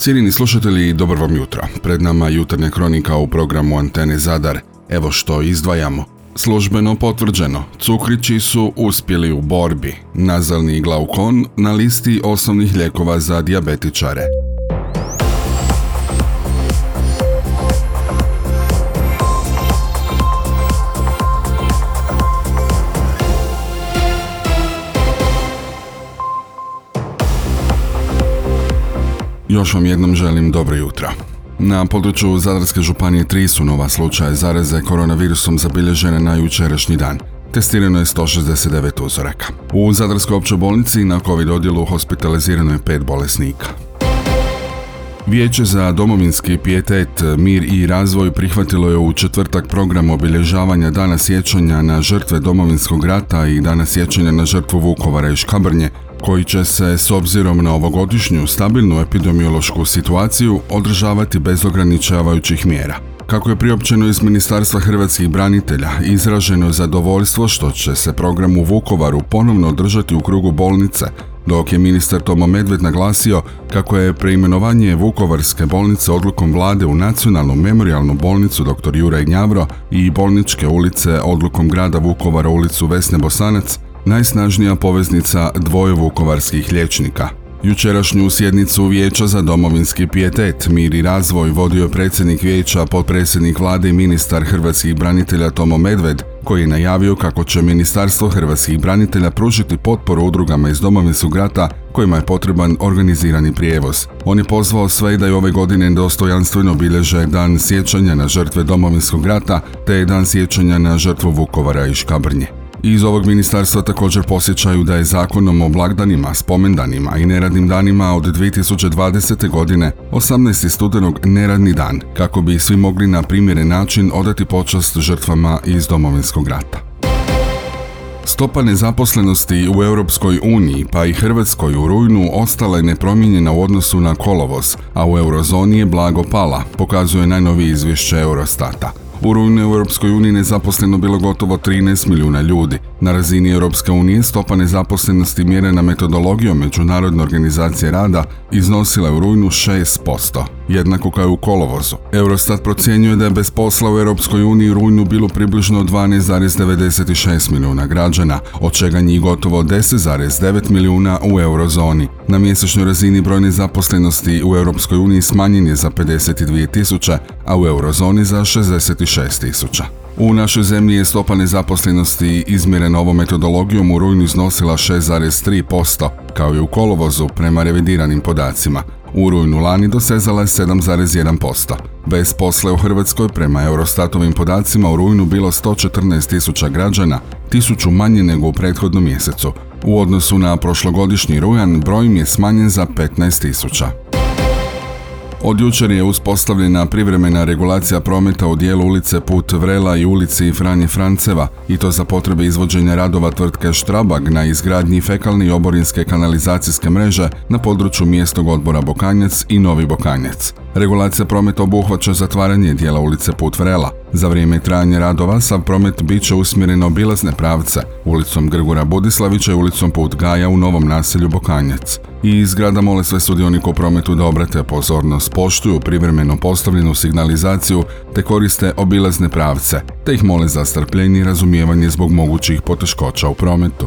Cijenini slušatelji, dobro vam jutro. Pred nama jutarnja kronika u programu Antene Zadar. Evo što izdvajamo. Službeno potvrđeno, cukrići su uspjeli u borbi. Nazalni glaukon na listi osnovnih lijekova za dijabetičare. Još vam jednom želim dobro jutro. Na području Zadarske županije tri su nova slučaja zaraze koronavirusom zabilježene na jučerašnji dan. Testirano je 169 uzoraka. U Zadarskoj općoj bolnici na COVID odjelu hospitalizirano je pet bolesnika. Vijeće za domovinski pijetet, mir i razvoj prihvatilo je u četvrtak program obilježavanja Dana sjećanja na žrtve domovinskog rata i Dana sjećanja na žrtvu Vukovara i Škabrnje, koji će se s obzirom na ovogodišnju stabilnu epidemiološku situaciju održavati bez ograničavajućih mjera. Kako je priopćeno iz Ministarstva hrvatskih branitelja, izraženo zadovoljstvo što će se program u Vukovaru ponovno održati u krugu bolnice, dok je ministar Tomo Medved naglasio kako je preimenovanje Vukovarske bolnice odlukom vlade u Nacionalnu memorialnu bolnicu dr. Juraj Gnjavro i bolničke ulice odlukom grada Vukovara ulicu Vesne Bosanac najsnažnija poveznica dvoje vukovarskih liječnika. Jučerašnju sjednicu Vijeća za domovinski pijetet, mir i razvoj vodio je predsjednik vijeća, potpredsjednik vlade i ministar hrvatskih branitelja Tomo Medved, koji je najavio kako će Ministarstvo hrvatskih branitelja pružiti potporu udrugama iz domovinskog rata kojima je potreban organizirani prijevoz. On je pozvao sve da je ove godine dostojanstveno bilježe dan sjećanja na žrtve domovinskog rata te dan sjećanja na žrtvu Vukovara i Škabrnje. Iz ovog ministarstva također posjećaju da je zakonom o blagdanima, spomendanima i neradnim danima od 2020. godine 18. studenog neradni dan, kako bi svi mogli na primjeren način odati počast žrtvama iz domovinskog rata. Stopa nezaposlenosti u Europskoj uniji pa i Hrvatskoj u rujnu ostala je nepromijenjena u odnosu na kolovoz, a u eurozoni je blago pala, pokazuje najnovije izvješće Eurostata. U rujnu u Europskoj nezaposleno bilo gotovo 13 milijuna ljudi. Na razini Europske unije stopa nezaposlenosti mjerena metodologijom Međunarodne organizacije rada iznosila je u rujnu 6%, jednako kao i u kolovozu. Eurostat procjenjuje da je bez posla u Europskoj uniji rujnu bilo približno 12,96 milijuna građana, od čega njih gotovo 10,9 milijuna u eurozoni. Na mjesečnoj razini broj nezaposlenosti u Europskoj uniji smanjen je za 52 tisuće, a u eurozoni za 66 tisuća. U našoj zemlji je stopa nezaposlenosti izmjerena ovom metodologijom u rujnu iznosila 6,3%, kao i u kolovozu prema revidiranim podacima. U rujnu lani dosezala je 7,1%. Bez posle u Hrvatskoj prema Eurostatovim podacima u rujnu bilo 114 tisuća građana, tisuću manje nego u prethodnom mjesecu. U odnosu na prošlogodišnji rujan broj im je smanjen za 15 tisuća. Od jučer je uspostavljena privremena regulacija prometa u dijelu ulice Put Vrela i ulici Franje Franceva i to za potrebe izvođenja radova tvrtke Štrabag na izgradnji fekalne i oborinske kanalizacijske mreže na području mjestog odbora Bokanjac i Novi Bokanjac. Regulacija prometa obuhvaća zatvaranje dijela ulice Put Vrela. Za vrijeme trajanja radova sav promet bit će usmjeren obilazne pravce ulicom Grgura Budislavića i ulicom Put Gaja u novom naselju Bokanjac. I zgrada mole sve sudionike u prometu da obrate pozornost, poštuju privremeno postavljenu signalizaciju te koriste obilazne pravce, te ih mole za strpljenje i razumijevanje zbog mogućih poteškoća u prometu.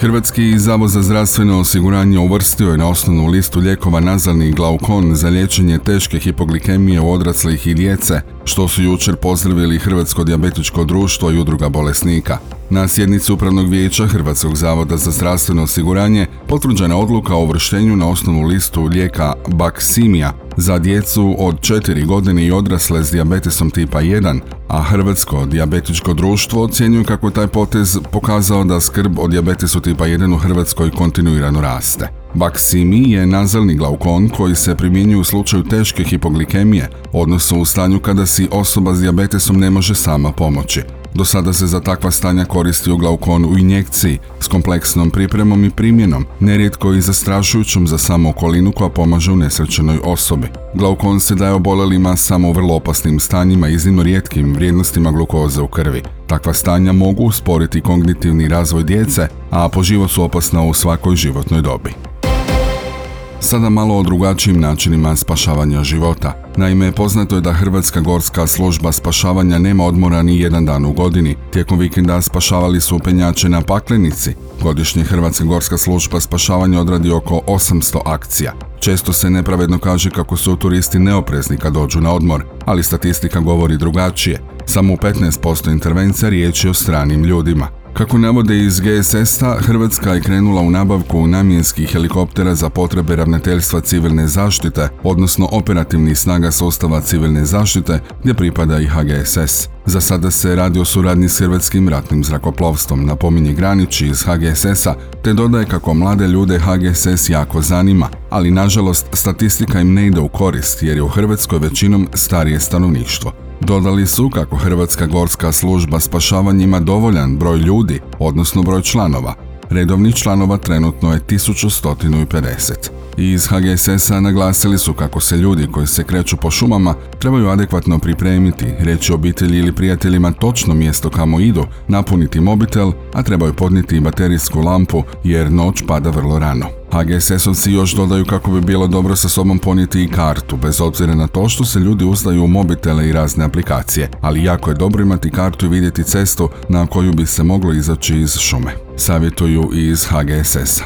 Hrvatski zavod za zdravstveno osiguranje uvrstio je na osnovnu listu lijekova nazalni glaukon za liječenje teške hipoglikemije u odraslih i djece, što su jučer pozdravili Hrvatsko dijabetičko društvo i udruga bolesnika. Na sjednici Upravnog vijeća Hrvatskog zavoda za zdravstveno osiguranje potvrđena odluka o uvrštenju na osnovnu listu lijeka Baksimija za djecu od 4 godine i odrasle s dijabetesom tipa 1, a Hrvatsko dijabetičko društvo ocjenjuje kako taj potez pokazao da skrb o dijabetesu tipa 1 u Hrvatskoj kontinuirano raste. Baksimi je nazalni glaukon koji se primjenjuje u slučaju teške hipoglikemije, odnosno u stanju kada si osoba s dijabetesom ne može sama pomoći. Do sada se za takva stanja koristio glaukon u injekciji s kompleksnom pripremom i primjenom, nerijetko i zastrašujućom za samu okolinu koja pomaže u nesrećenoj osobi. Glaukon se daje obolelima samo u vrlo opasnim stanjima i iznimno rijetkim vrijednostima glukoze u krvi. Takva stanja mogu usporiti kognitivni razvoj djece, a po život su opasna u svakoj životnoj dobi. Sada malo o drugačijim načinima spašavanja života. Naime, poznato je da Hrvatska gorska služba spašavanja nema odmora ni jedan dan u godini. Tijekom vikenda spašavali su penjače na Paklenici. Godišnje Hrvatska gorska služba spašavanja odradi oko 800 akcija. Često se nepravedno kaže kako su turisti neoprezni kad dođu na odmor, ali statistika govori drugačije. Samo u 15% intervencija riječ je o stranim ljudima. Kako navode iz GSS-a, Hrvatska je krenula u nabavku namjenskih helikoptera za potrebe ravnateljstva civilne zaštite, odnosno operativnih snaga sustava civilne zaštite, gdje pripada i HGSS. Za sada se radi o suradnji s Hrvatskim ratnim zrakoplovstvom, napominje Granići iz HGSS-a, te dodaje kako mlade ljude HGSS jako zanima, ali nažalost statistika im ne ide u korist jer je u Hrvatskoj većinom starije stanovništvo. Dodali su kako Hrvatska gorska služba spašavanja ima dovoljan broj ljudi, odnosno broj članova. Redovnih članova trenutno je 1150. I iz HGSS-a naglasili su kako se ljudi koji se kreću po šumama trebaju adekvatno pripremiti, reći obitelji ili prijateljima točno mjesto kamo idu, napuniti mobitel, a trebaju podnijeti i baterijsku lampu jer noć pada vrlo rano. HGSS-ovci još dodaju kako bi bilo dobro sa sobom ponijeti i kartu, bez obzira na to što se ljudi uzdaju u mobitele i razne aplikacije, ali jako je dobro imati kartu i vidjeti cestu na koju bi se moglo izaći iz šume. Savjetuju i iz HGSS-a.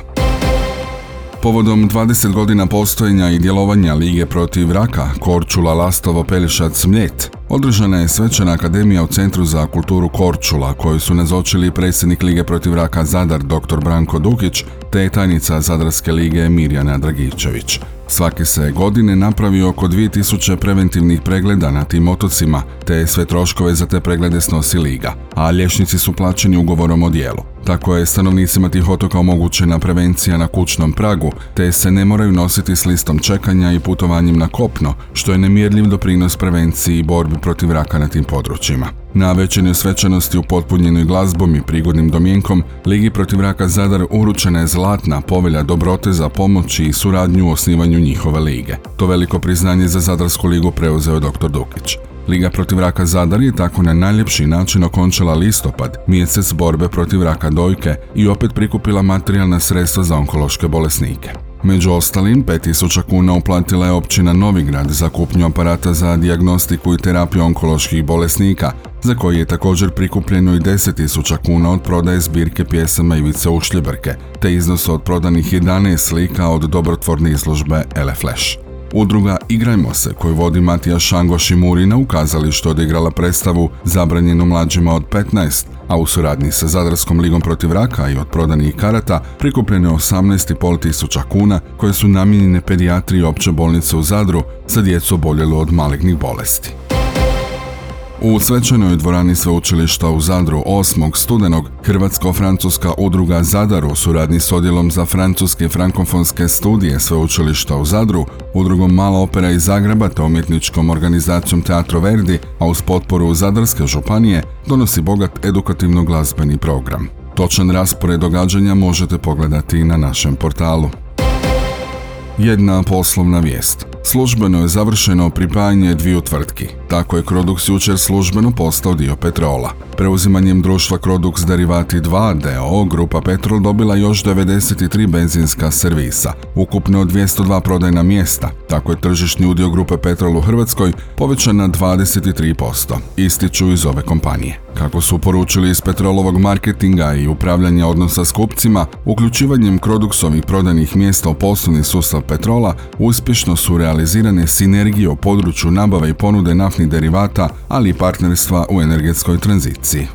Povodom 20 godina postojanja i djelovanja Lige protiv raka, Korčula, Lastovo, Pelišac, Mljet, održana je svečana akademija u Centru za kulturu Korčula, koju su nazočili predsjednik Lige protiv raka Zadar dr. Branko Dukić, te tajnica Zadarske lige Mirjana Dragičević. Svake se godine napravi oko 2000 preventivnih pregleda na tim otocima, te sve troškove za te preglede snosi liga, a liječnici su plaćeni ugovorom o dijelu. Tako je stanovnicima tih otoka omogućena prevencija na kućnom pragu, te se ne moraju nositi s listom čekanja i putovanjem na kopno, što je nemjerljiv doprinos prevenciji i borbi protiv raka na tim područjima. Na većini svečanosti u potpunjenoj glazbom i prigodnim domjenkom, Ligi protiv raka Zadar uručena je zlatna povelja dobrote za pomoć i suradnju u osnivanju njihove lige. To veliko priznanje za Zadarsku ligu preuzeo je dr. Dukić. Liga protiv raka Zadar je tako na najljepši način okončala listopad, mjesec borbe protiv raka dojke i opet prikupila materijalna sredstva za onkološke bolesnike. Među ostalim, 5000 kuna uplatila je općina Novigrad za kupnju aparata za dijagnostiku i terapiju onkoloških bolesnika, za koji je također prikupljeno i 10.000 kuna od prodaje zbirke pjesama Ivice Ušljibrke, te iznos od prodanih 11 slika od dobrotvorne izložbe Ele Flash. Udruga Igrajmo se, koju vodi Matija Šangoš i Murina u kazalištu odigrala predstavu zabranjenu mlađima od 15, a u suradnji sa Zadarskom ligom protiv raka i od prodanih karata prikupljeno 18,5 tisuća kuna koje su namijenjene pedijatriji opće bolnice u Zadru za djecu oboljelu od malignih bolesti. U svečanoj dvorani sveučilišta u Zadru 8. studenog Hrvatsko-francuska udruga Zadar u suradnji s odjelom za francuske frankofonske studije sveučilišta u Zadru, udrugom Mala opera iz Zagreba te umjetničkom organizacijom Teatro Verdi, a uz potporu Zadarske županije, donosi bogat edukativno-glazbeni program. Točan raspored događanja možete pogledati i na našem portalu. Jedna poslovna vijest. Službeno je završeno pripajanje dviju tvrtki. Tako je Crodux jučer službeno postao dio Petrola. Preuzimanjem društva Crodux Derivati 2 DO, grupa Petrol dobila još 93 benzinska servisa, ukupno 202 prodajna mjesta. Tako je tržišni udio grupe Petrol u Hrvatskoj povećan na 23%, ističu iz ove kompanije. Kako su poručili iz Petrolovog marketinga i upravljanja odnosa s kupcima, uključivanjem Croduxovih prodajnih mjesta u poslovni sustav Petrola uspješno su realizirane sinergije u području nabave i ponude naftnih derivata, ali i partnerstva u energetskoj tranziciji.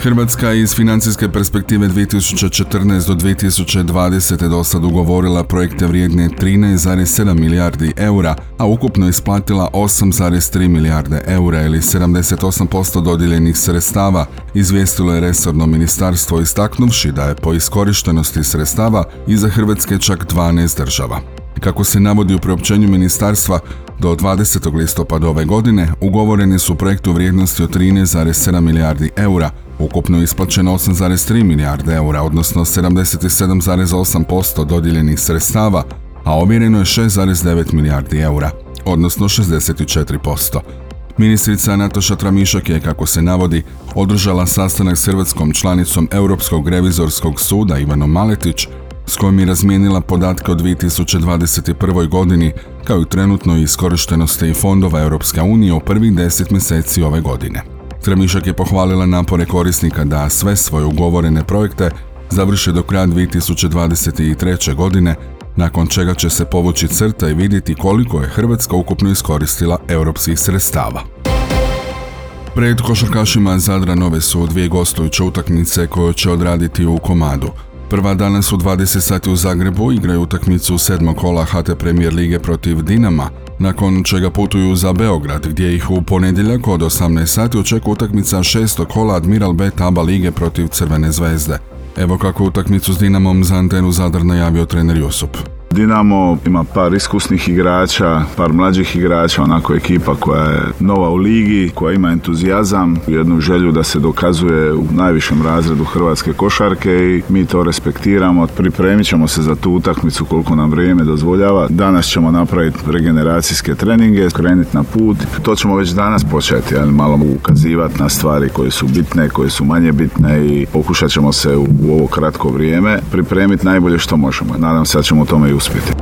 Hrvatska je iz financijske perspektive 2014 do 2020. do sad ugovorila projekte vrijedne 13,7 milijardi eura, a ukupno isplatila 8,3 milijarde eura ili 78% dodijeljenih sredstava, izvijestilo je resorno ministarstvo istaknuvši da je po iskorištenosti sredstava iza Hrvatske čak 12 država. Kako se navodi u priopćenju ministarstva, do 20. listopada ove godine ugovoreni su projekt u vrijednosti od 13,7 milijardi eura, ukupno isplaćeno 8,3 milijarde eura, odnosno 77,8% dodijeljenih sredstava, a ovjereno je 6,9 milijardi eura, odnosno 64%. Ministrica Natoša Tramišak je, kako se navodi, održala sastanak s hrvatskom članicom Europskog revizorskog suda Ivanom Maletić s kojom je razmijenila podatke o 2021. godini kao i trenutnoj iskorištenosti fondova Europske unije u prvih deset mjeseci ove godine. Tremišak je pohvalila napore korisnika da sve svoje ugovorene projekte završe do kraja 2023. godine, nakon čega će se povući crta i vidjeti koliko je Hrvatska ukupno iskoristila europskih sredstava. Pred košarkašima Zadra Nove su dvije gostujuće utakmice koje će odraditi u komadu. Prva danas u 20 sati u Zagrebu igraju utakmicu sedmog kola HT Premier Lige protiv Dinama, nakon čega putuju za Beograd gdje ih u ponedjeljak od 18 sati očekuje utakmica šestog kola Admiral B Taba Lige protiv Crvene zvezde. Evo kako utakmicu s Dinamom za antenu Zadar najavio trener Jusup. Dinamo ima par iskusnih igrača, par mlađih igrača, onako ekipa koja je nova u ligi, koja ima entuzijazam, jednu želju da se dokazuje u najvišem razredu hrvatske košarke i mi to respektiramo. Pripremit ćemo se za tu utakmicu koliko nam vrijeme dozvoljava. Danas ćemo napraviti regeneracijske treninge, krenuti na put. To ćemo već danas početi, ali malo ukazivati na stvari koje su bitne, koje su manje bitne i pokušat ćemo se u, ovo kratko vrijeme pripremiti najbolje što možemo. Nadam se da ćemo u tome i uspjeti.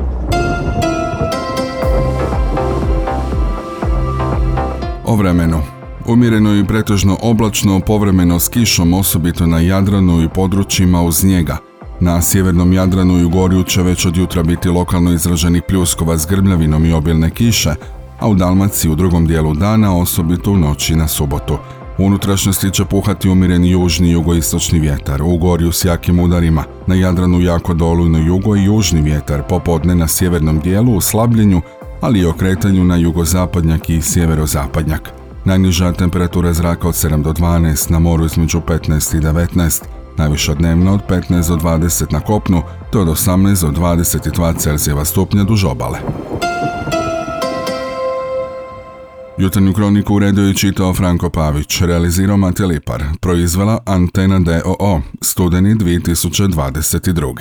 O vremenu. Umjereno i pretežno oblačno, povremeno s kišom, osobito na Jadranu i područjima uz njega. Na sjevernom Jadranu i u Gorju će već od jutra biti lokalno izraženih pljuskova s grbljavinom i obilne kiše, a u Dalmaciji u drugom dijelu dana, osobito u noći na subotu. Unutrašnjosti će puhati umireni južni i jugoistočni vjetar, u gorju s jakim udarima, na Jadranu jako dolujno jugo i južni vjetar, popodne na sjevernom dijelu u slabljenju, ali i okretanju na jugozapadnjak i sjeverozapadnjak. Najniža temperatura zraka od 7 do 12, na moru između 15 i 19, najviša dnevno od 15 do 20 na kopnu, te od 18 do 22 Celzijeva stupnja duž obale. Jutarnju kroniku uredio i čitao Franko Pavić, realizirao Mate Lipar, proizvela Antena DOO, studeni 2022.